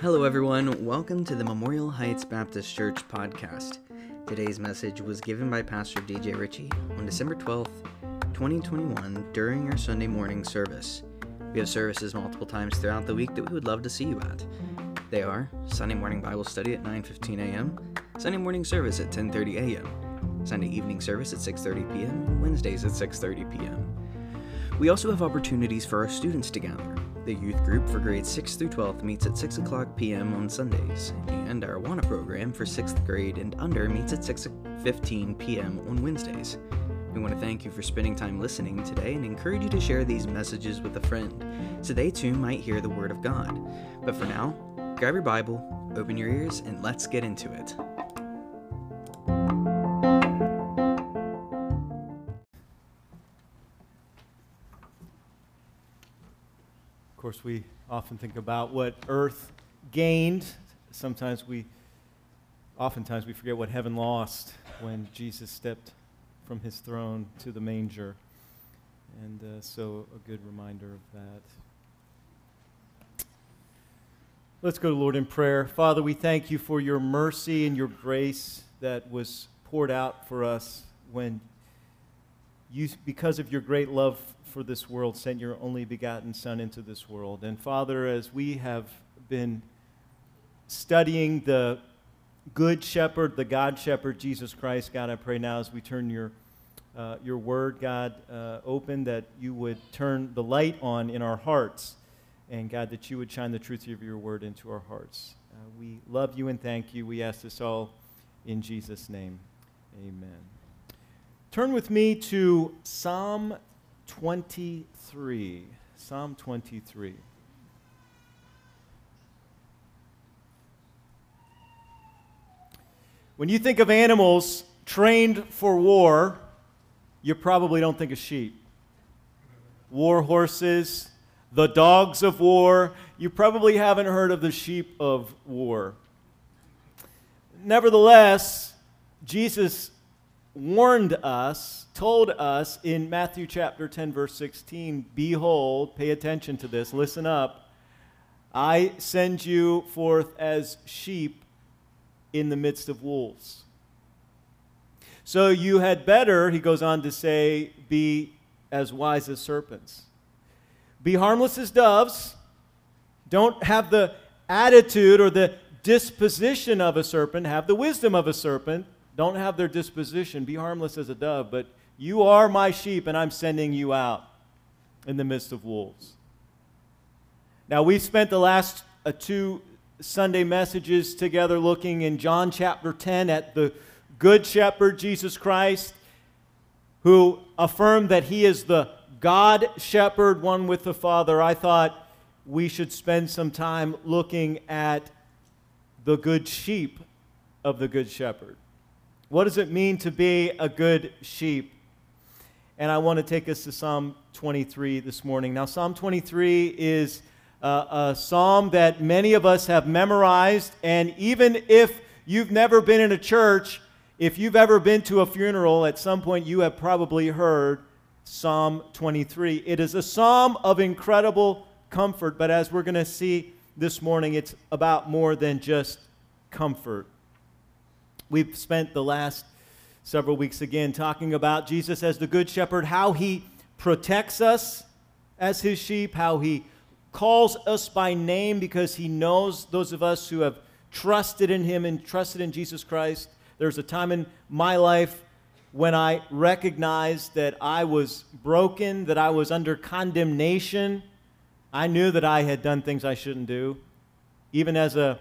Hello, everyone. Welcome to the Memorial Heights Baptist Church podcast. Today's message was given by Pastor DJ Ritchie on December 12th, 2021, during our Sunday morning service. We have services multiple times throughout the week that we would love to see you at. They are Sunday morning Bible study at 9:15 a.m., Sunday morning service at 10:30 a.m., Sunday evening service at 6:30 p.m., Wednesdays at 6:30 p.m. We also have opportunities for our students to gather. The youth group for grades 6 through 12 meets at 6 o'clock p.m. on Sundays, and our AWANA program for 6th grade and under meets at 6.15 p.m. on Wednesdays. We want to thank you for spending time listening today and encourage you to share these messages with a friend so they too might hear the Word of God. But for now, grab your Bible, open your ears, and let's get into it. Course, we often think about what earth gained. Sometimes we, oftentimes, we forget what heaven lost when Jesus stepped from his throne to the manger. And uh, so, a good reminder of that. Let's go to Lord in prayer. Father, we thank you for your mercy and your grace that was poured out for us when you, because of your great love for this world, sent your only begotten Son into this world. And Father, as we have been studying the Good Shepherd, the God Shepherd, Jesus Christ, God, I pray now as we turn your, uh, your word, God, uh, open, that you would turn the light on in our hearts. And God, that you would shine the truth of your word into our hearts. Uh, we love you and thank you. We ask this all in Jesus' name. Amen. Turn with me to Psalm 23. Psalm 23. When you think of animals trained for war, you probably don't think of sheep. War horses, the dogs of war, you probably haven't heard of the sheep of war. Nevertheless, Jesus warned us, told us in Matthew chapter 10, verse 16 Behold, pay attention to this, listen up. I send you forth as sheep in the midst of wolves. So you had better, he goes on to say, be as wise as serpents. Be harmless as doves. Don't have the attitude or the disposition of a serpent, have the wisdom of a serpent don't have their disposition. Be harmless as a dove, but you are my sheep, and I'm sending you out in the midst of wolves. Now, we've spent the last uh, two Sunday messages together looking in John chapter 10 at the Good Shepherd, Jesus Christ, who affirmed that he is the God shepherd, one with the Father. I thought we should spend some time looking at the good sheep of the Good Shepherd. What does it mean to be a good sheep? And I want to take us to Psalm 23 this morning. Now, Psalm 23 is uh, a psalm that many of us have memorized, and even if you've never been in a church, if you've ever been to a funeral, at some point you have probably heard Psalm 23. It is a psalm of incredible comfort, but as we're going to see this morning, it's about more than just comfort. We've spent the last several weeks again talking about Jesus as the Good Shepherd, how he protects us as his sheep, how he calls us by name because he knows those of us who have trusted in him and trusted in Jesus Christ. There's a time in my life when I recognized that I was broken, that I was under condemnation. I knew that I had done things I shouldn't do. Even as a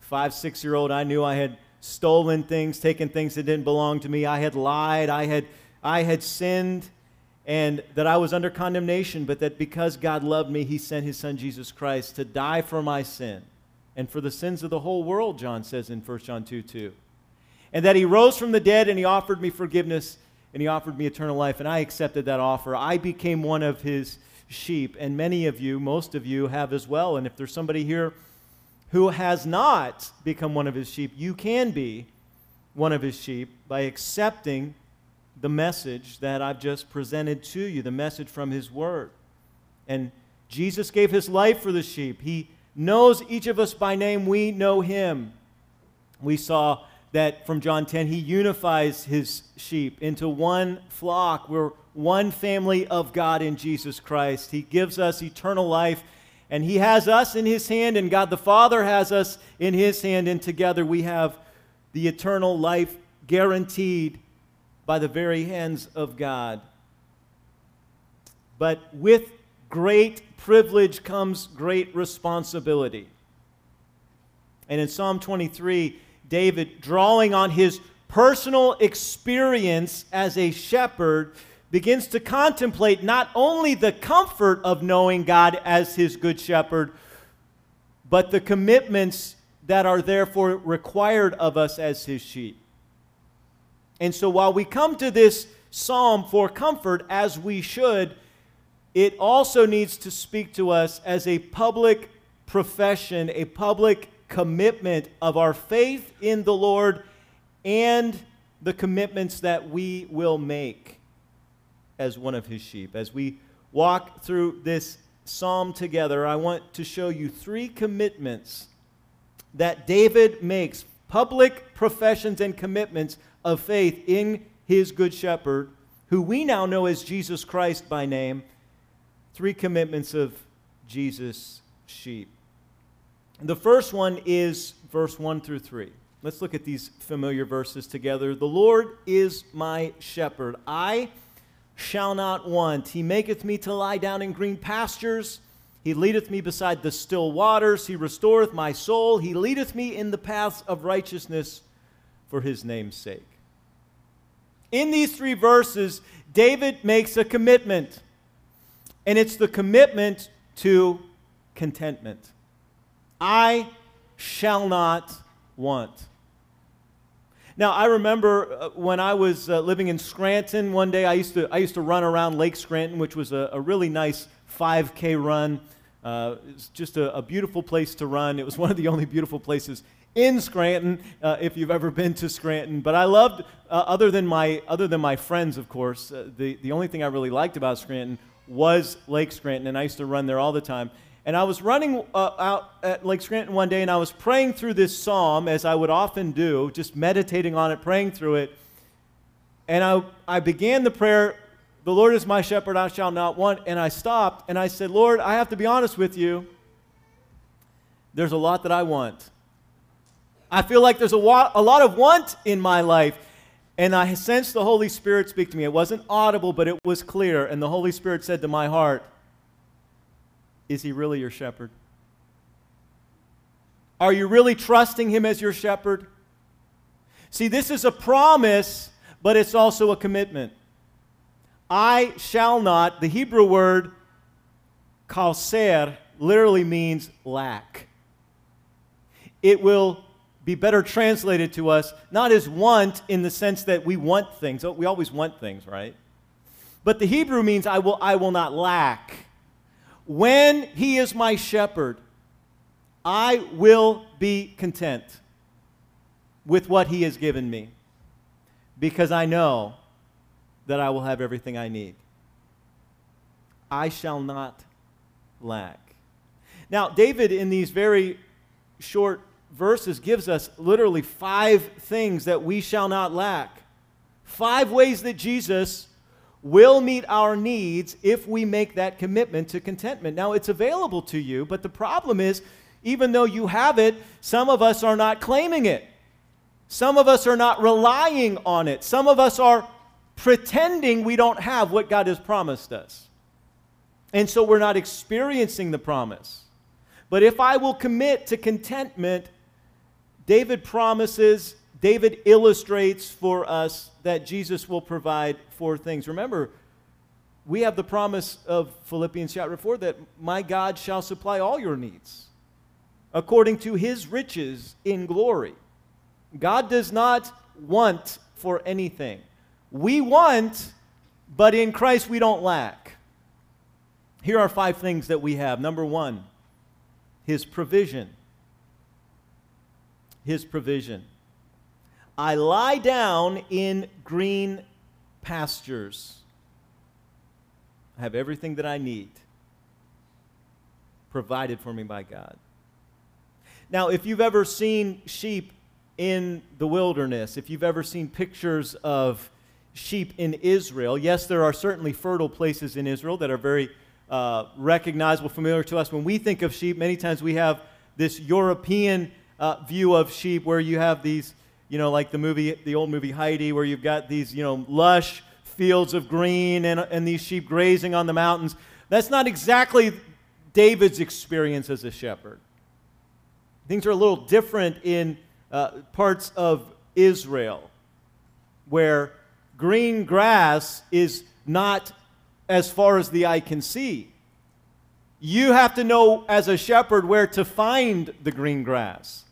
five, six year old, I knew I had stolen things, taken things that didn't belong to me. I had lied. I had, I had sinned, and that I was under condemnation, but that because God loved me, He sent His Son Jesus Christ to die for my sin and for the sins of the whole world, John says in 1 John 2 2. And that He rose from the dead and He offered me forgiveness and He offered me eternal life, and I accepted that offer. I became one of His sheep, and many of you, most of you, have as well. And if there's somebody here, who has not become one of his sheep, you can be one of his sheep by accepting the message that I've just presented to you, the message from His Word. And Jesus gave His life for the sheep. He knows each of us by name. We know Him. We saw that from John 10, He unifies His sheep into one flock. We're one family of God in Jesus Christ. He gives us eternal life, and He has us in His hand, and God the Father has us in His hand, and together we have the eternal life guaranteed by the very hands of God. But with great privilege comes great responsibility. And in Psalm 23, David, drawing on his personal experience as a shepherd, begins to contemplate not only the comfort of knowing God as his good shepherd, but the commitments that are therefore required of us as his sheep. And so while we come to this psalm for comfort, as we should, it also needs to speak to us as a public profession, a public commitment of our faith in the Lord and the commitments that we will make as one of his sheep. As we walk through this psalm together, I want to show you three commitments that David makes public professions and commitments of faith in his good shepherd, who we now know as Jesus Christ by name, three commitments of Jesus' sheep. The first one is verse 1 through 3. Let's look at these familiar verses together. The Lord is my shepherd. I shall not want. He maketh me to lie down in green pastures. He leadeth me beside the still waters. He restoreth my soul. He leadeth me in the paths of righteousness for his name's sake. In these three verses, David makes a commitment, and it's the commitment to contentment. I shall not want. Now, I remember uh, when I was uh, living in Scranton one day, I used to, I used to run around Lake Scranton, which was a, a really nice 5K run. Uh, it's just a, a, beautiful place to run. It was one of the only beautiful places in Scranton, uh, if you've ever been to Scranton. But I loved, uh, other, than my, other than my friends, of course, uh, the, the only thing I really liked about Scranton was Lake Scranton, and I used to run there all the time. And I was running uh, out at Lake Scranton one day, and I was praying through this psalm, as I would often do, just meditating on it, praying through it. And I, I began the prayer, The Lord is my shepherd, I shall not want. And I stopped, and I said, Lord, I have to be honest with you. There's a lot that I want. I feel like there's a, wa- a lot of want in my life. And I sensed the Holy Spirit speak to me. It wasn't audible, but it was clear. And the Holy Spirit said to my heart, Is he really your shepherd? Are you really trusting him as your shepherd? See, this is a promise, but it's also a commitment. I shall not, the Hebrew word chaser literally means lack. It will be better translated to us not as want in the sense that we want things. We always want things, right? But the Hebrew means I will, I will not lack. When he is my shepherd, I will be content with what he has given me because I know that I will have everything I need. I shall not lack. Now, David, in these very short verses gives us literally five things that we shall not lack. Five ways that Jesus will meet our needs if we make that commitment to contentment. Now, it's available to you, but the problem is, even though you have it, some of us are not claiming it. Some of us are not relying on it. Some of us are pretending we don't have what God has promised us. And so we're not experiencing the promise. But if I will commit to contentment, David promises, David illustrates for us that Jesus will provide four things. Remember, we have the promise of Philippians chapter 4 that my God shall supply all your needs according to his riches in glory. God does not want for anything. We want, but in Christ we don't lack. Here are five things that we have. Number one, his provision his provision. I lie down in green pastures. I have everything that I need provided for me by God. Now, if you've ever seen sheep in the wilderness, if you've ever seen pictures of sheep in Israel, yes, there are certainly fertile places in Israel that are very uh, recognizable, familiar to us. When we think of sheep, many times we have this European uh, view of sheep where you have these, you know, like the movie, the old movie Heidi, where you've got these, you know, lush fields of green and, and these sheep grazing on the mountains. That's not exactly David's experience as a shepherd. Things are a little different in uh, parts of Israel where green grass is not as far as the eye can see. You have to know as a shepherd where to find the green grass.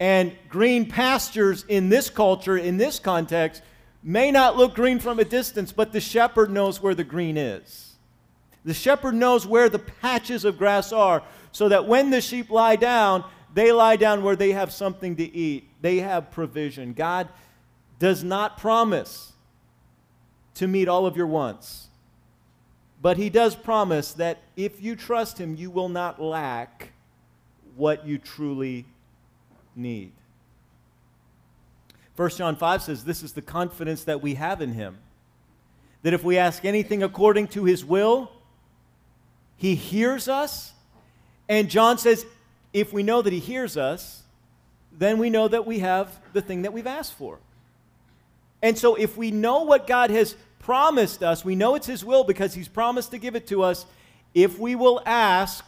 And green pastures in this culture, in this context, may not look green from a distance, but the shepherd knows where the green is. The shepherd knows where the patches of grass are, so that when the sheep lie down, they lie down where they have something to eat. They have provision. God does not promise to meet all of your wants, but He does promise that if you trust Him, you will not lack what you truly need. 1 John 5 says, This is the confidence that we have in him. That if we ask anything according to his will, he hears us. And John says, if we know that he hears us, then we know that we have the thing that we've asked for. And so if we know what God has promised us, we know it's his will because he's promised to give it to us. If we will ask,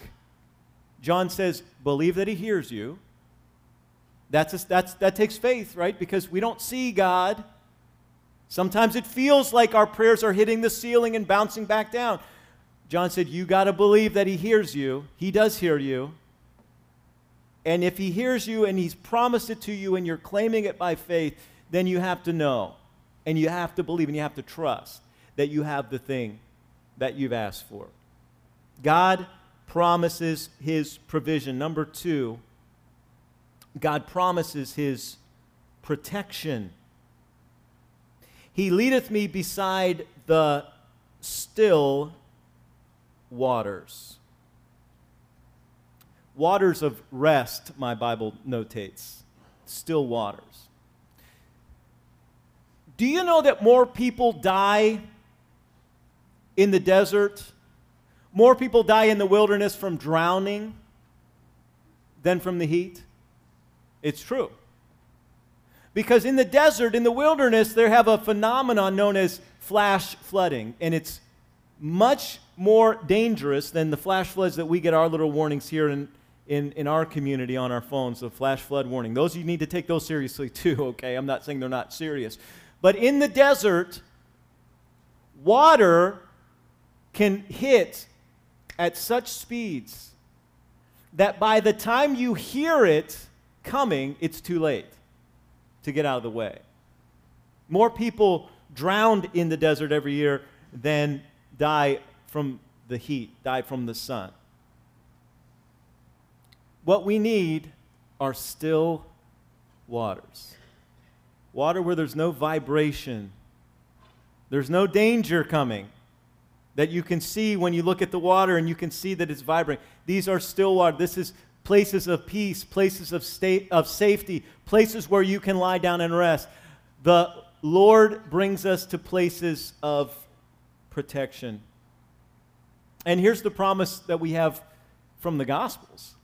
John says, believe that he hears you that's, a, that's that takes faith, right? Because we don't see God. Sometimes it feels like our prayers are hitting the ceiling and bouncing back down. John said, You got to believe that He hears you. He does hear you. And if He hears you and He's promised it to you and you're claiming it by faith, then you have to know and you have to believe and you have to trust that you have the thing that you've asked for. God promises His provision. Number two, God promises his protection. He leadeth me beside the still waters. Waters of rest, my Bible notates. Still waters. Do you know that more people die in the desert? More people die in the wilderness from drowning than from the heat? It's true. Because in the desert, in the wilderness, they have a phenomenon known as flash flooding, and it's much more dangerous than the flash floods that we get our little warnings here in, in, in our community on our phones, the flash flood warning. Those you need to take those seriously too, okay? I'm not saying they're not serious. But in the desert, water can hit at such speeds that by the time you hear it, coming, it's too late to get out of the way. More people drowned in the desert every year than die from the heat, die from the sun. What we need are still waters. Water where there's no vibration, there's no danger coming that you can see when you look at the water and you can see that it's vibrating. These are still water. This is places of peace, places of, state, of safety, places where you can lie down and rest. The Lord brings us to places of protection. And here's the promise that we have from the Gospels.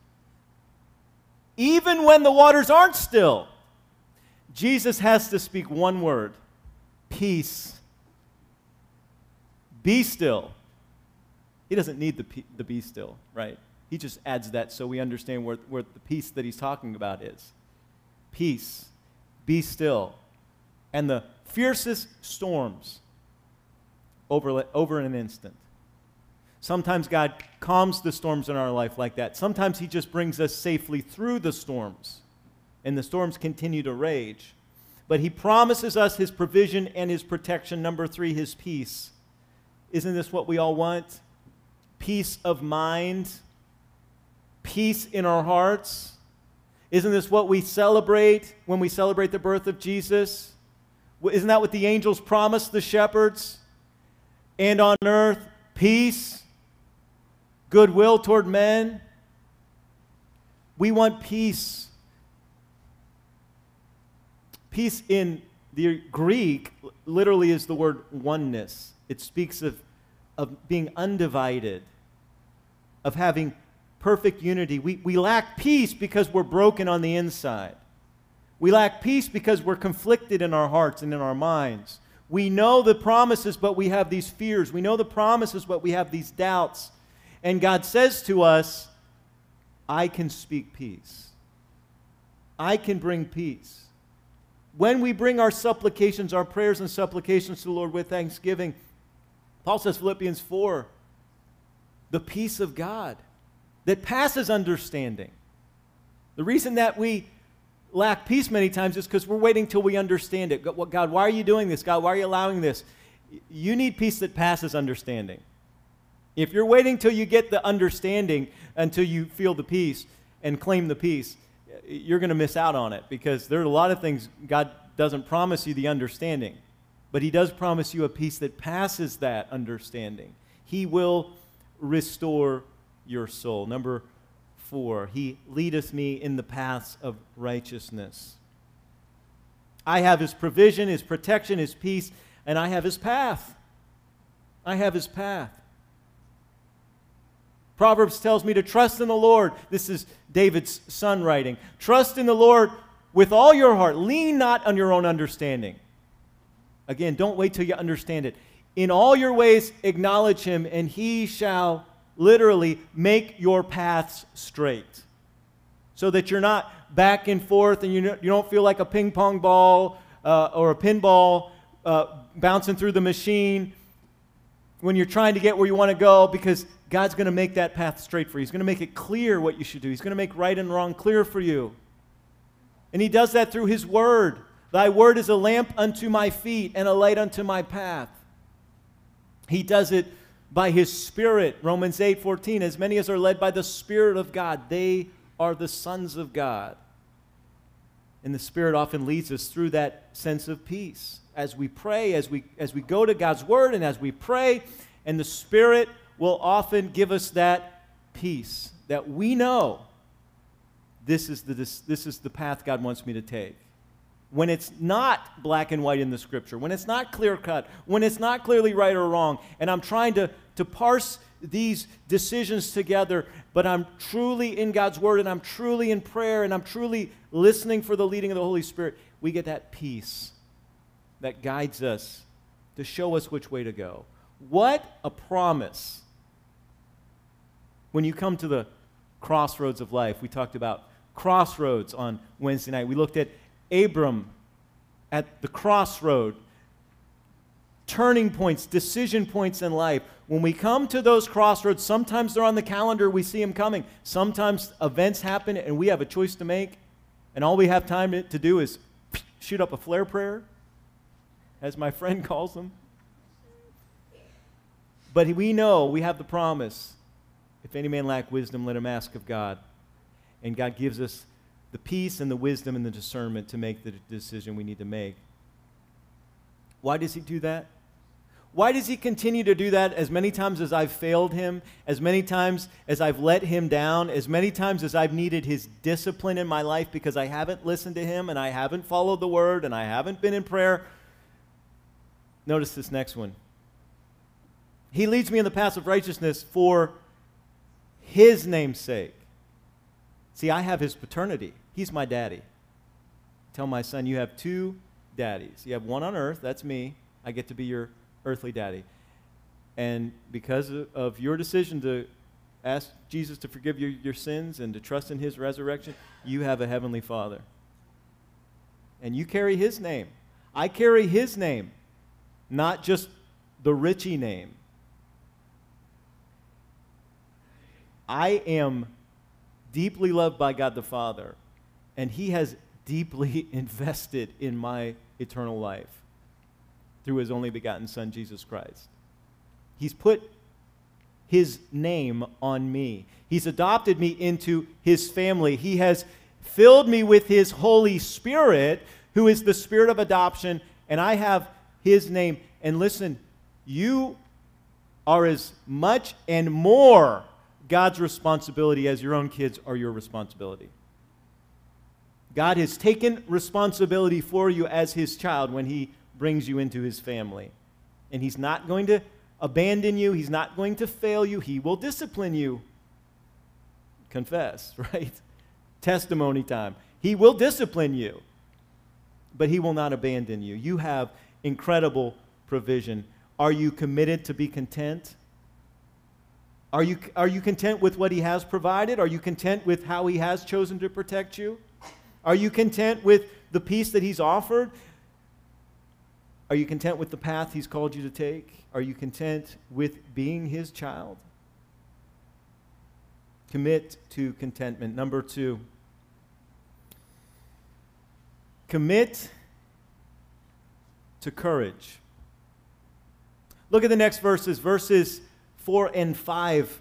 Even when the waters aren't still, Jesus has to speak one word peace. Be still. He doesn't need the, the be still, right? He just adds that so we understand where, where the peace that he's talking about is. Peace, be still. And the fiercest storms over, over an instant. Sometimes God calms the storms in our life like that. Sometimes He just brings us safely through the storms, and the storms continue to rage. But He promises us His provision and His protection. Number three, His peace. Isn't this what we all want? Peace of mind peace in our hearts? Isn't this what we celebrate when we celebrate the birth of Jesus? Isn't that what the angels promised the shepherds? And on earth, peace, goodwill toward men. We want peace. Peace in the Greek literally is the word oneness. It speaks of, of being undivided, of having perfect unity. We, we lack peace because we're broken on the inside. We lack peace because we're conflicted in our hearts and in our minds. We know the promises, but we have these fears. We know the promises, but we have these doubts. And God says to us, I can speak peace. I can bring peace. When we bring our supplications, our prayers and supplications to the Lord with thanksgiving, Paul says, Philippians 4, the peace of God that passes understanding. The reason that we lack peace many times is because we're waiting till we understand it. God, why are you doing this? God, why are you allowing this? You need peace that passes understanding. If you're waiting till you get the understanding until you feel the peace and claim the peace, you're going to miss out on it because there are a lot of things God doesn't promise you the understanding, but He does promise you a peace that passes that understanding. He will restore your soul. Number 4 He leadeth me in the paths of righteousness. I have His provision, His protection, His peace, and I have His path. I have His path. Proverbs tells me to trust in the Lord. This is David's son writing. Trust in the Lord with all your heart. Lean not on your own understanding. Again, don't wait till you understand it. In all your ways, acknowledge him, and he shall literally make your paths straight so that you're not back and forth and you, you don't feel like a ping pong ball uh, or a pinball uh, bouncing through the machine when you're trying to get where you want to go because God's going to make that path straight for you. He's going to make it clear what you should do. He's going to make right and wrong clear for you. And He does that through His Word. Thy Word is a lamp unto my feet and a light unto my path. He does it by his spirit. Romans 8 14 as many as are led by the spirit of god they are the sons of god. And the spirit often leads us through that sense of peace. As we pray as we as we go to god's word and as we pray and the spirit will often give us that peace that we know this is the this, this is the path god wants me to take when it's not black and white in the scripture, when it's not clear cut, when it's not clearly right or wrong, and I'm trying to, to parse these decisions together, but I'm truly in God's word and I'm truly in prayer and I'm truly listening for the leading of the Holy Spirit, we get that peace that guides us to show us which way to go. What a promise. When you come to the crossroads of life, we talked about crossroads on Wednesday night. We looked at Abram at the crossroad, turning points, decision points in life. When we come to those crossroads, sometimes they're on the calendar, we see them coming. Sometimes events happen and we have a choice to make, and all we have time to, do is shoot up a flare prayer, as my friend calls them. But we know we have the promise if any man lack wisdom, let him ask of God. And God gives us the peace and the wisdom and the discernment to make the decision we need to make. Why does he do that? Why does he continue to do that as many times as I've failed him, as many times as I've let him down, as many times as I've needed his discipline in my life because I haven't listened to him and I haven't followed the word and I haven't been in prayer? Notice this next one. He leads me in the path of righteousness for his name's sake. See, I have his paternity. He's my daddy. Tell my son, you have two daddies. You have one on earth, that's me. I get to be your earthly daddy. And because of your decision to ask Jesus to forgive your, your sins and to trust in his resurrection, you have a heavenly father. And you carry his name. I carry his name, not just the Ritchie name. I am deeply loved by God the Father and he has deeply invested in my eternal life through his only begotten Son, Jesus Christ. He's put his name on me. He's adopted me into his family. He has filled me with his Holy Spirit, who is the spirit of adoption and I have his name. And listen, you are as much and more God's responsibility as your own kids are your responsibility. God has taken responsibility for you as his child when he brings you into his family. And he's not going to abandon you, he's not going to fail you, he will discipline you. Confess, right? Testimony time. He will discipline you, but he will not abandon you. You have incredible provision. Are you committed to be content? Are you, are you content with what he has provided? Are you content with how he has chosen to protect you? Are you content with the peace that he's offered? Are you content with the path he's called you to take? Are you content with being his child? Commit to contentment. Number two, commit to courage. Look at the next verses, verses 4 and 5.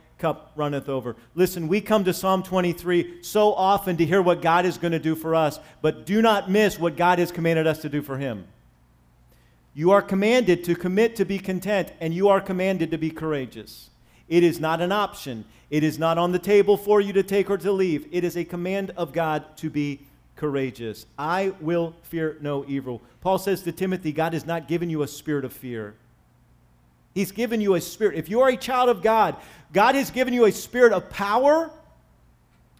cup runneth over. Listen, we come to Psalm 23 so often to hear what God is going to do for us, but do not miss what God has commanded us to do for Him. You are commanded to commit to be content, and you are commanded to be courageous. It is not an option, it is not on the table for you to take or to leave. It is a command of God to be courageous. I will fear no evil. Paul says to Timothy, God has not given you a spirit of fear. He's given you a spirit. If you are a child of God, God has given you a spirit of power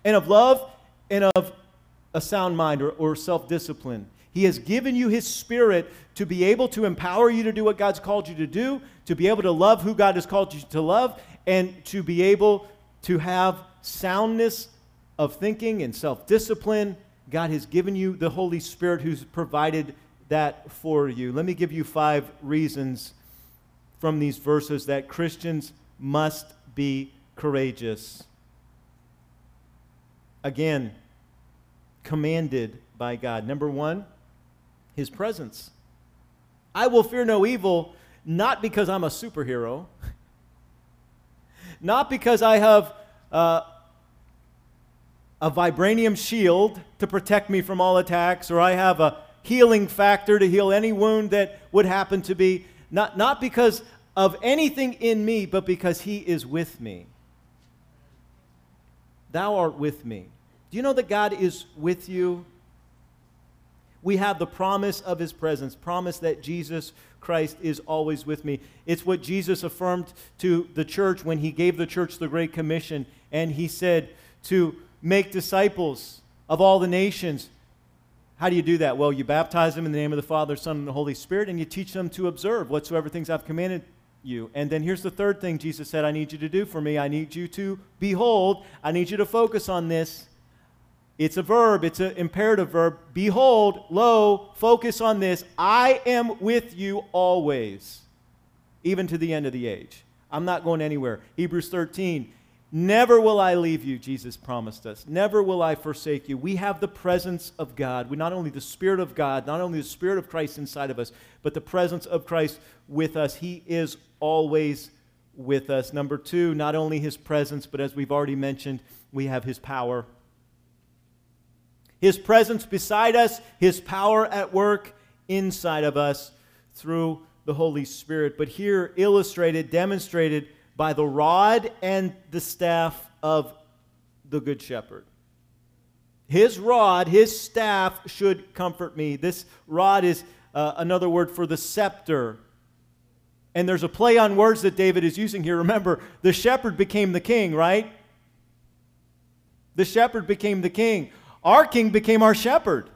and of love and of a sound mind or, or self discipline. He has given you His Spirit to be able to empower you to do what God's called you to do, to be able to love who God has called you to love, and to be able to have soundness of thinking and self discipline. God has given you the Holy Spirit who's provided that for you. Let me give you five reasons from these verses that Christians must be courageous. Again, commanded by God. Number one, his presence. I will fear no evil, not because I'm a superhero, not because I have uh, a vibranium shield to protect me from all attacks, or I have a healing factor to heal any wound that would happen to be. Not, not because of anything in me, but because he is with me. Thou art with me. Do you know that God is with you? We have the promise of his presence, promise that Jesus Christ is always with me. It's what Jesus affirmed to the church when he gave the church the Great Commission, and he said to make disciples of all the nations, how do you do that? Well, you baptize them in the name of the Father, Son, and the Holy Spirit, and you teach them to observe whatsoever things I've commanded you. And then here's the third thing Jesus said, I need you to do for me. I need you to behold. I need you to focus on this. It's a verb, it's an imperative verb. Behold, lo, focus on this. I am with you always, even to the end of the age. I'm not going anywhere. Hebrews 13, Never will I leave you, Jesus promised us. Never will I forsake you. We have the presence of God. We not only the Spirit of God, not only the Spirit of Christ inside of us, but the presence of Christ with us. He is always with us. Number two, not only his presence, but as we've already mentioned, we have his power. His presence beside us, his power at work inside of us through the Holy Spirit. But here, illustrated, demonstrated, by the rod and the staff of the Good Shepherd. His rod, his staff should comfort me. This rod is uh, another word for the scepter. And there's a play on words that David is using here. Remember, the shepherd became the king, right? The shepherd became the king. Our king became our shepherd.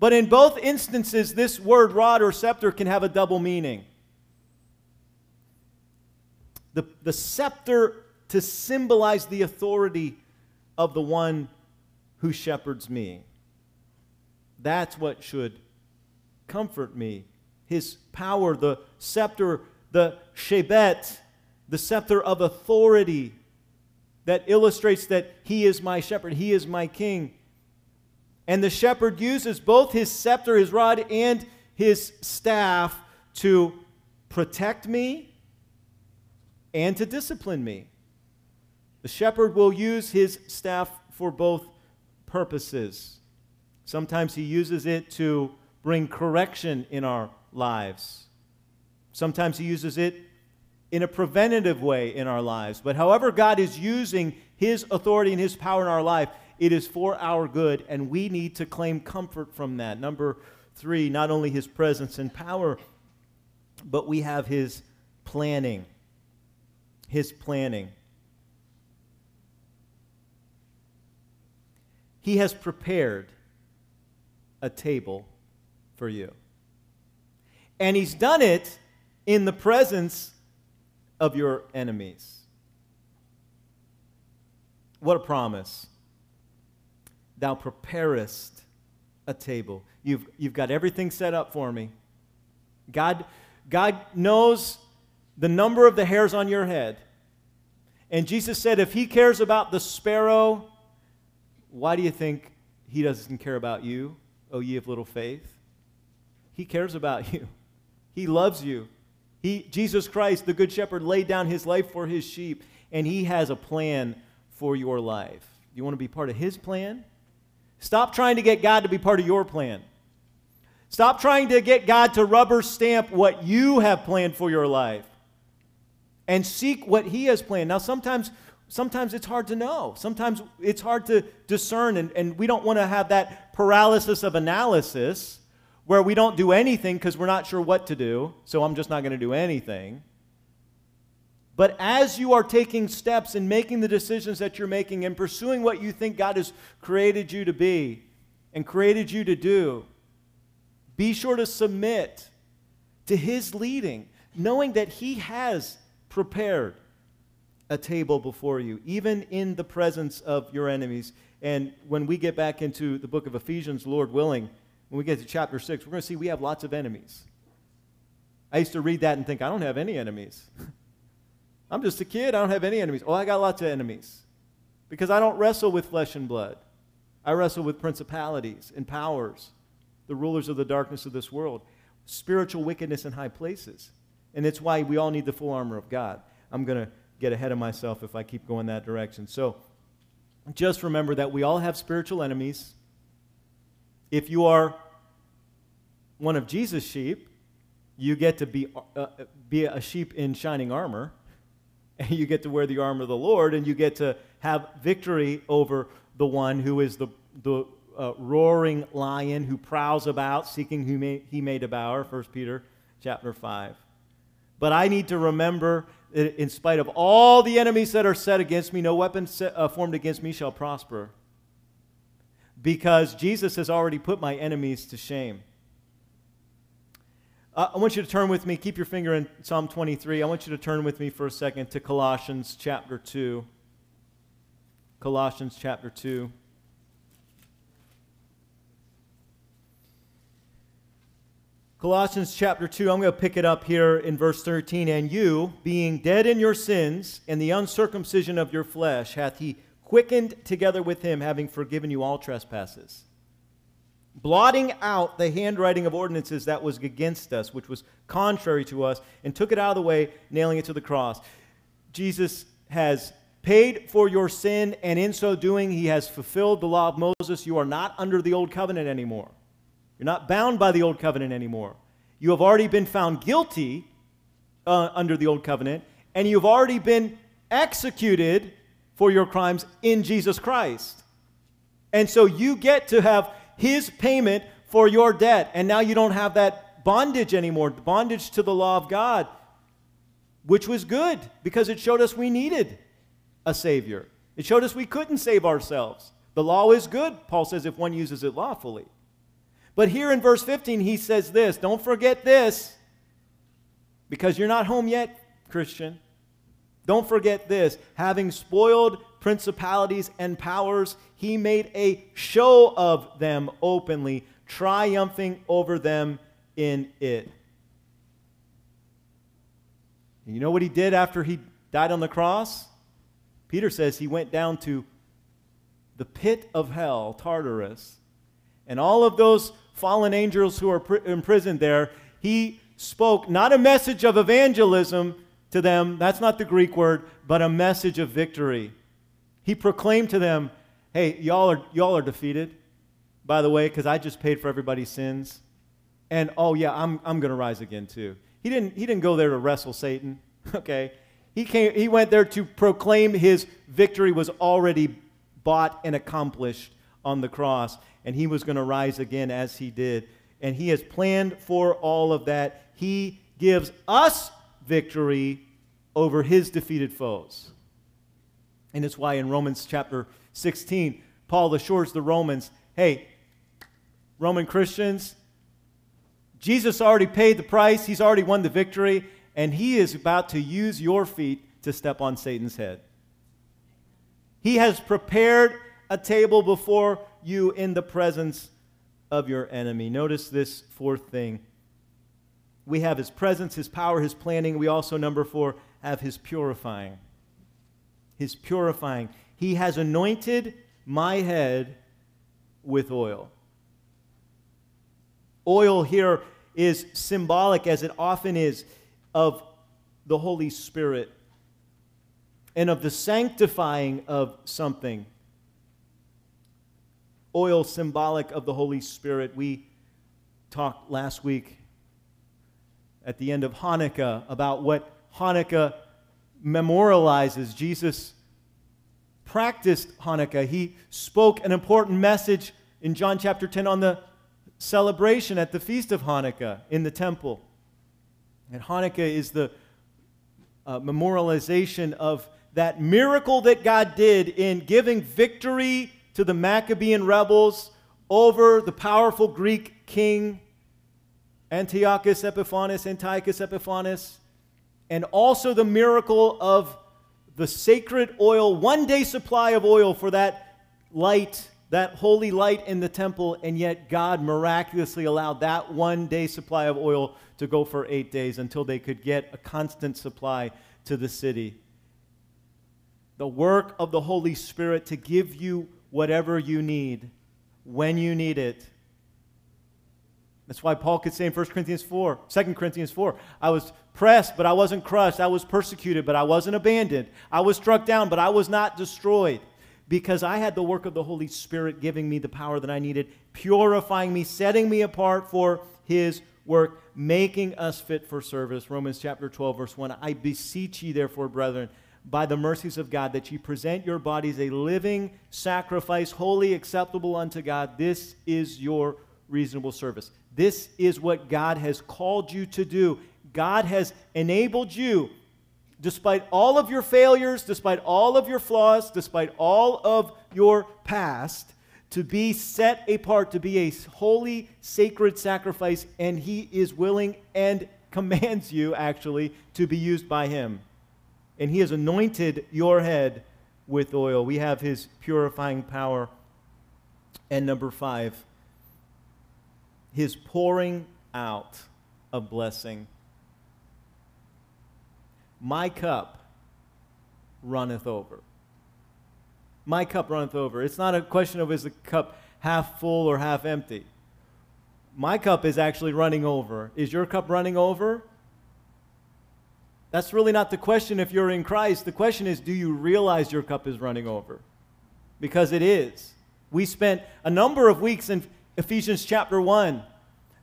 But in both instances, this word rod or scepter can have a double meaning the, the scepter to symbolize the authority of the one who shepherds me. That's what should comfort me. His power, the scepter, the shebet, the scepter of authority that illustrates that he is my shepherd, he is my king. And the shepherd uses both his scepter, his rod, and his staff to protect me and to discipline me. The shepherd will use his staff for both purposes. Sometimes he uses it to bring correction in our lives. Sometimes he uses it in a preventative way in our lives. But however God is using his authority and his power in our life, it is for our good, and we need to claim comfort from that. Number three, not only his presence and power, but we have his planning. His planning. He has prepared a table for you. And he's done it in the presence of your enemies. What a promise. Thou preparest a table. You've, you've got everything set up for me. God, God knows the number of the hairs on your head. And Jesus said, if he cares about the sparrow, why do you think he doesn't care about you, O ye of little faith? He cares about you. He loves you. He, Jesus Christ, the Good Shepherd, laid down his life for his sheep, and he has a plan for your life. You want to be part of his plan? Stop trying to get God to be part of your plan. Stop trying to get God to rubber stamp what you have planned for your life. And seek what he has planned. Now, sometimes sometimes it's hard to know. Sometimes it's hard to discern, and, and we don't want to have that paralysis of analysis where we don't do anything because we're not sure what to do, so I'm just not going to do anything. But as you are taking steps and making the decisions that you're making and pursuing what you think God has created you to be and created you to do, be sure to submit to His leading, knowing that He has prepared a table before you, even in the presence of your enemies. And when we get back into the book of Ephesians, Lord willing, when we get to chapter 6, we're going to see we have lots of enemies. I used to read that and think, I don't have any enemies. I'm just a kid. I don't have any enemies. Oh, I got lots of enemies because I don't wrestle with flesh and blood. I wrestle with principalities and powers, the rulers of the darkness of this world, spiritual wickedness in high places. And it's why we all need the full armor of God. I'm going to get ahead of myself if I keep going that direction. So just remember that we all have spiritual enemies. If you are one of Jesus' sheep, you get to be, uh, be a sheep in shining armor and you get to wear the armor of the Lord, and you get to have victory over the one who is the, the uh, roaring lion who prowls about, seeking who may, he may devour, 1 Peter chapter 5. But I need to remember that in spite of all the enemies that are set against me, no weapon set, uh, formed against me shall prosper. Because Jesus has already put my enemies to shame. Uh, I want you to turn with me, keep your finger in Psalm 23. I want you to turn with me for a second to Colossians chapter 2. Colossians chapter 2. Colossians chapter 2, I'm going to pick it up here in verse 13. And you, being dead in your sins and the uncircumcision of your flesh, hath he quickened together with him, having forgiven you all trespasses blotting out the handwriting of ordinances that was against us, which was contrary to us, and took it out of the way, nailing it to the cross. Jesus has paid for your sin, and in so doing, he has fulfilled the law of Moses. You are not under the old covenant anymore. You're not bound by the old covenant anymore. You have already been found guilty uh, under the old covenant, and you've already been executed for your crimes in Jesus Christ. And so you get to have his payment for your debt. And now you don't have that bondage anymore, bondage to the law of God, which was good because it showed us we needed a Savior. It showed us we couldn't save ourselves. The law is good, Paul says, if one uses it lawfully. But here in verse 15, he says this don't forget this, because you're not home yet, Christian. Don't forget this having spoiled principalities and powers, he made a show of them openly, triumphing over them in it. And you know what he did after he died on the cross? Peter says he went down to the pit of hell, Tartarus, and all of those fallen angels who are imprisoned there, he spoke not a message of evangelism to them, that's not the Greek word, but a message of victory. He proclaimed to them, hey, y'all are, y'all are defeated, by the way, because I just paid for everybody's sins. And oh, yeah, I'm, I'm going to rise again too. He didn't, he didn't go there to wrestle Satan, okay? He, came, he went there to proclaim his victory was already bought and accomplished on the cross, and he was going to rise again as he did. And he has planned for all of that. He gives us victory over his defeated foes. And it's why in Romans chapter 16, Paul assures the Romans hey, Roman Christians, Jesus already paid the price, he's already won the victory, and he is about to use your feet to step on Satan's head. He has prepared a table before you in the presence of your enemy. Notice this fourth thing. We have his presence, his power, his planning. We also, number four, have his purifying. His purifying. He has anointed my head with oil. Oil here is symbolic, as it often is, of the Holy Spirit and of the sanctifying of something. Oil symbolic of the Holy Spirit. We talked last week at the end of Hanukkah about what Hanukkah memorializes. Jesus practiced Hanukkah. He spoke an important message in John chapter 10 on the celebration at the feast of Hanukkah in the temple. And Hanukkah is the uh, memorialization of that miracle that God did in giving victory to the Maccabean rebels over the powerful Greek king Antiochus Epiphanes, Antiochus Epiphanes, and also the miracle of the sacred oil, one day supply of oil for that light, that holy light in the temple, and yet God miraculously allowed that one day supply of oil to go for eight days until they could get a constant supply to the city. The work of the Holy Spirit to give you whatever you need when you need it that's why Paul could say in 1 Corinthians 4, 2 Corinthians 4, I was pressed, but I wasn't crushed. I was persecuted, but I wasn't abandoned. I was struck down, but I was not destroyed. Because I had the work of the Holy Spirit giving me the power that I needed, purifying me, setting me apart for His work, making us fit for service. Romans chapter 12, verse 1. I beseech ye, therefore, brethren, by the mercies of God, that ye present your bodies a living sacrifice, holy, acceptable unto God. This is your reasonable service. This is what God has called you to do. God has enabled you, despite all of your failures, despite all of your flaws, despite all of your past, to be set apart, to be a holy, sacred sacrifice, and He is willing and commands you, actually, to be used by Him. And He has anointed your head with oil. We have His purifying power. And number five, his pouring out of blessing. My cup runneth over. My cup runneth over. It's not a question of is the cup half full or half empty. My cup is actually running over. Is your cup running over? That's really not the question if you're in Christ. The question is do you realize your cup is running over? Because it is. We spent a number of weeks in Ephesians chapter 1,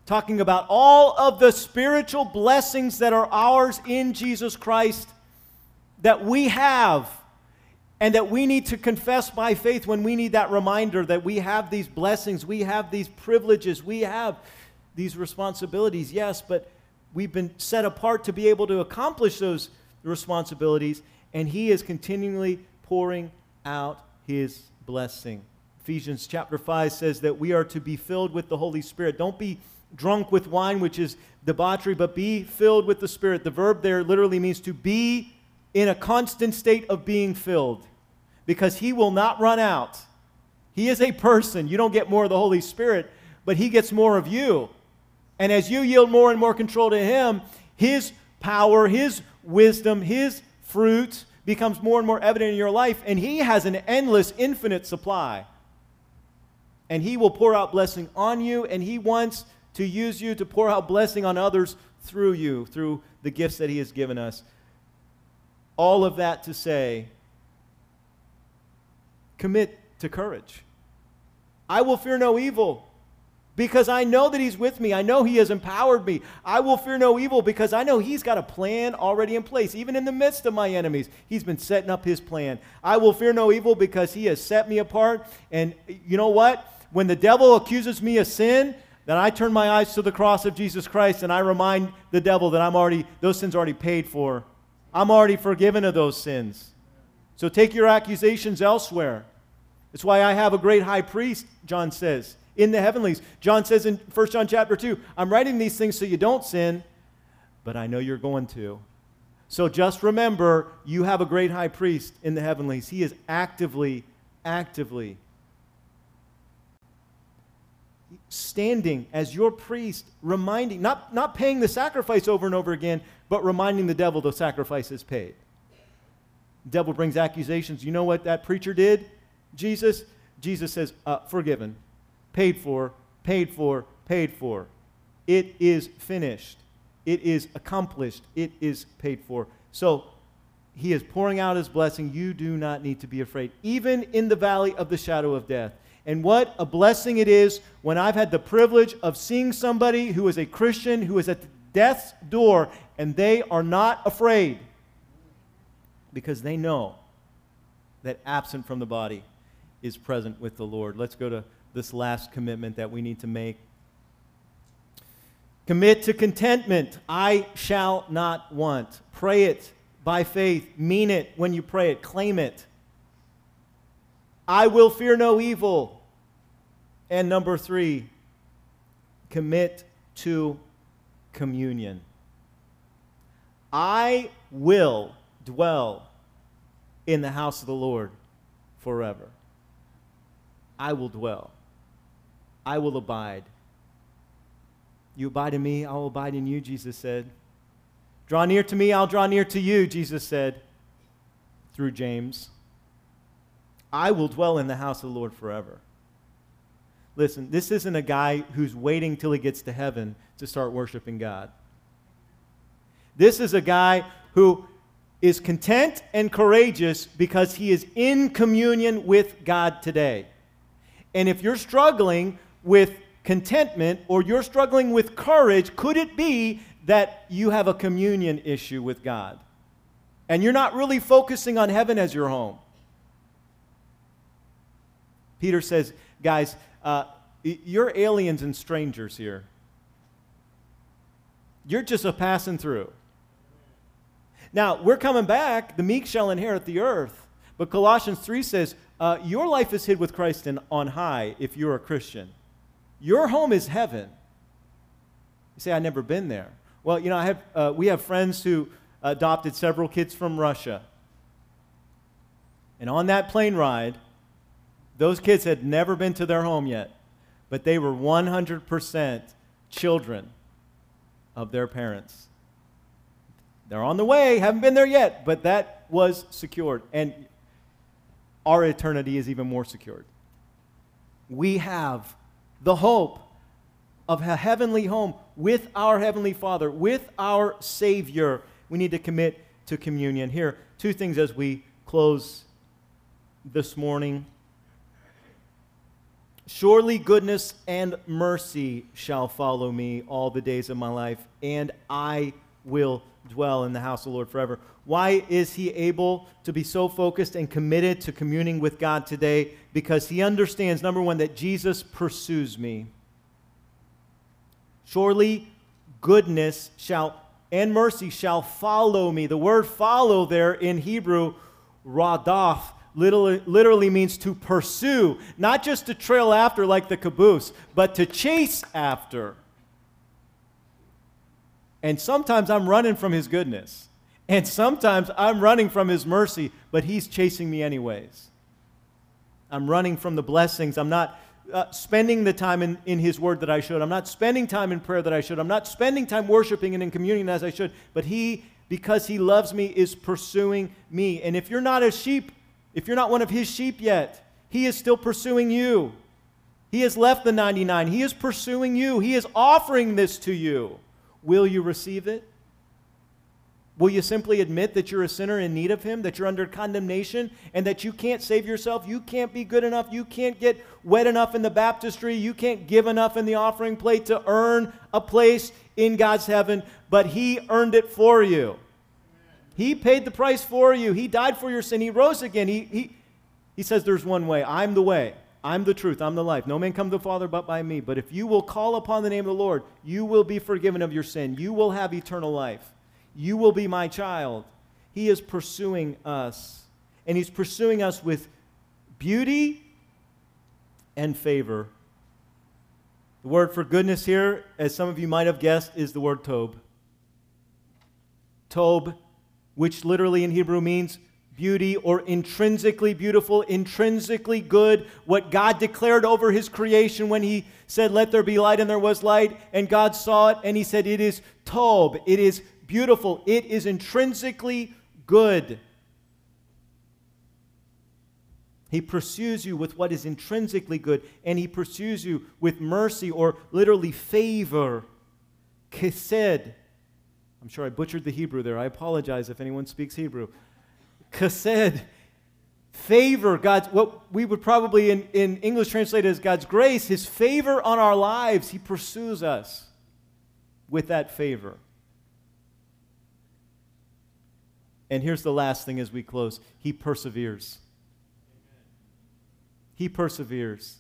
talking about all of the spiritual blessings that are ours in Jesus Christ that we have and that we need to confess by faith when we need that reminder that we have these blessings, we have these privileges, we have these responsibilities. Yes, but we've been set apart to be able to accomplish those responsibilities, and He is continually pouring out His blessing. Ephesians chapter 5 says that we are to be filled with the Holy Spirit. Don't be drunk with wine, which is debauchery, but be filled with the Spirit. The verb there literally means to be in a constant state of being filled because He will not run out. He is a person. You don't get more of the Holy Spirit, but He gets more of you. And as you yield more and more control to Him, His power, His wisdom, His fruit becomes more and more evident in your life, and He has an endless, infinite supply. And He will pour out blessing on you, and He wants to use you to pour out blessing on others through you, through the gifts that He has given us. All of that to say, commit to courage. I will fear no evil because I know that He's with me. I know He has empowered me. I will fear no evil because I know He's got a plan already in place. Even in the midst of my enemies, He's been setting up His plan. I will fear no evil because He has set me apart. And you know what? When the devil accuses me of sin, then I turn my eyes to the cross of Jesus Christ and I remind the devil that I'm already, those sins are already paid for. I'm already forgiven of those sins. So take your accusations elsewhere. That's why I have a great high priest, John says in the heavenlies. John says in 1 John chapter 2, I'm writing these things so you don't sin, but I know you're going to. So just remember, you have a great high priest in the heavenlies. He is actively, actively standing as your priest, reminding, not, not paying the sacrifice over and over again, but reminding the devil the sacrifice is paid. Devil brings accusations. You know what that preacher did? Jesus? Jesus says, uh, forgiven paid for, paid for, paid for. It is finished. It is accomplished. It is paid for. So he is pouring out his blessing. You do not need to be afraid, even in the valley of the shadow of death. And what a blessing it is when I've had the privilege of seeing somebody who is a Christian who is at death's door and they are not afraid because they know that absent from the body is present with the Lord. Let's go to this last commitment that we need to make. Commit to contentment. I shall not want. Pray it by faith. Mean it when you pray it. Claim it. I will fear no evil. And number three, commit to communion. I will dwell in the house of the Lord forever. I will dwell. I will abide. You abide in me, I'll abide in you, Jesus said. Draw near to me, I'll draw near to you, Jesus said through James. I will dwell in the house of the Lord forever. Listen, this isn't a guy who's waiting till he gets to heaven to start worshiping God. This is a guy who is content and courageous because he is in communion with God today. And if you're struggling with contentment or you're struggling with courage, could it be that you have a communion issue with God? And you're not really focusing on heaven as your home. Peter says, guys, uh, you're aliens and strangers here. You're just a passing through. Now, we're coming back. The meek shall inherit the earth. But Colossians 3 says, uh, Your life is hid with Christ in, on high if you're a Christian. Your home is heaven. You say, I've never been there. Well, you know, I have, uh, we have friends who adopted several kids from Russia. And on that plane ride, those kids had never been to their home yet, but they were 100% children of their parents. They're on the way, haven't been there yet, but that was secured. And our eternity is even more secured. We have the hope of a heavenly home with our Heavenly Father, with our Savior. We need to commit to communion. Here, two things as we close this morning. Surely goodness and mercy shall follow me all the days of my life, and I will dwell in the house of the Lord forever. Why is he able to be so focused and committed to communing with God today? Because he understands, number one, that Jesus pursues me. Surely goodness shall and mercy shall follow me. The word follow there in Hebrew, radaf, literally, literally means to pursue, not just to trail after like the caboose, but to chase after. And sometimes I'm running from his goodness. And sometimes I'm running from his mercy, but he's chasing me anyways. I'm running from the blessings. I'm not uh, spending the time in, in his word that I should. I'm not spending time in prayer that I should. I'm not spending time worshiping and in communion as I should. But he, because he loves me, is pursuing me. And if you're not a sheep, if you're not one of his sheep yet, he is still pursuing you. He has left the 99. He is pursuing you. He is offering this to you. Will you receive it? Will you simply admit that you're a sinner in need of Him, that you're under condemnation, and that you can't save yourself? You can't be good enough. You can't get wet enough in the baptistry. You can't give enough in the offering plate to earn a place in God's heaven, but He earned it for you. He paid the price for you. He died for your sin. He rose again. He, he, he says, There's one way. I'm the way. I'm the truth. I'm the life. No man come to the Father but by me. But if you will call upon the name of the Lord, you will be forgiven of your sin. You will have eternal life. You will be my child. He is pursuing us. And he's pursuing us with beauty and favor. The word for goodness here, as some of you might have guessed, is the word tob. Tob, which literally in Hebrew means beauty or intrinsically beautiful, intrinsically good, what God declared over his creation when he said, Let there be light, and there was light, and God saw it, and he said, It is Tob, it is beautiful, it is intrinsically good. He pursues you with what is intrinsically good, and he pursues you with mercy or literally favor. Kesed. I'm sure I butchered the Hebrew there. I apologize if anyone speaks Hebrew. Kesed. Favor, God's, what we would probably in, in English translate as God's grace, his favor on our lives. He pursues us with that favor. And here's the last thing as we close He perseveres. He perseveres.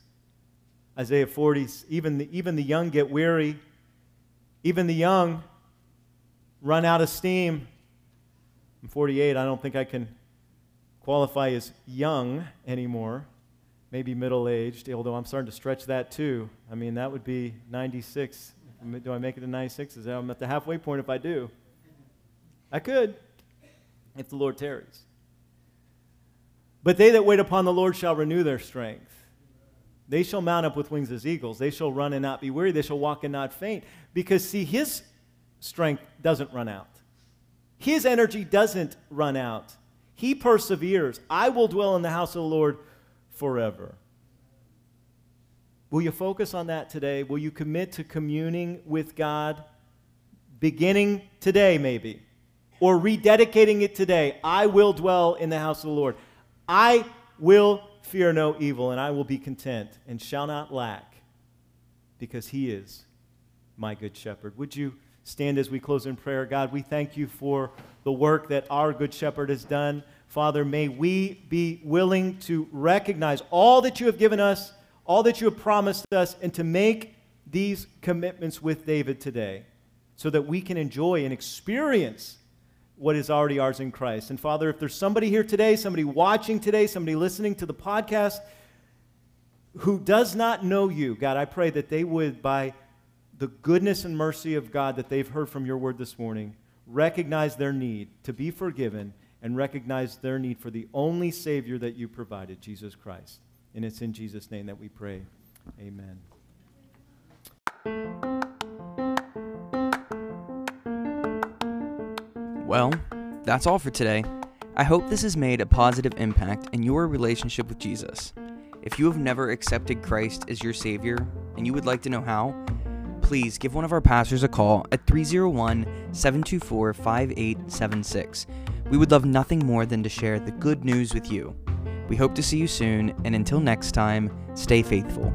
Isaiah 40, even the, even the young get weary. Even the young run out of steam. I'm 48. I don't think I can qualify as young anymore. Maybe middle aged, although I'm starting to stretch that too. I mean, that would be 96. Do I make it to 96? Is that I'm at the halfway point if I do? I could if the Lord tarries. But they that wait upon the Lord shall renew their strength. They shall mount up with wings as eagles. They shall run and not be weary. They shall walk and not faint. Because, see, his strength doesn't run out, his energy doesn't run out. He perseveres. I will dwell in the house of the Lord forever. Will you focus on that today? Will you commit to communing with God beginning today, maybe? Or rededicating it today, I will dwell in the house of the Lord. I will fear no evil, and I will be content and shall not lack, because he is my good shepherd. Would you stand as we close in prayer? God, we thank you for the work that our good shepherd has done. Father, may we be willing to recognize all that you have given us, all that you have promised us, and to make these commitments with David today so that we can enjoy and experience what is already ours in Christ. And Father, if there's somebody here today, somebody watching today, somebody listening to the podcast who does not know you, God, I pray that they would, by the goodness and mercy of God that they've heard from your word this morning, recognize their need to be forgiven and recognize their need for the only Savior that you provided, Jesus Christ. And it's in Jesus' name that we pray. Amen. Well, that's all for today. I hope this has made a positive impact in your relationship with Jesus. If you have never accepted Christ as your Savior and you would like to know how, please give one of our pastors a call at 301 724 5876. We would love nothing more than to share the good news with you. We hope to see you soon, and until next time, stay faithful.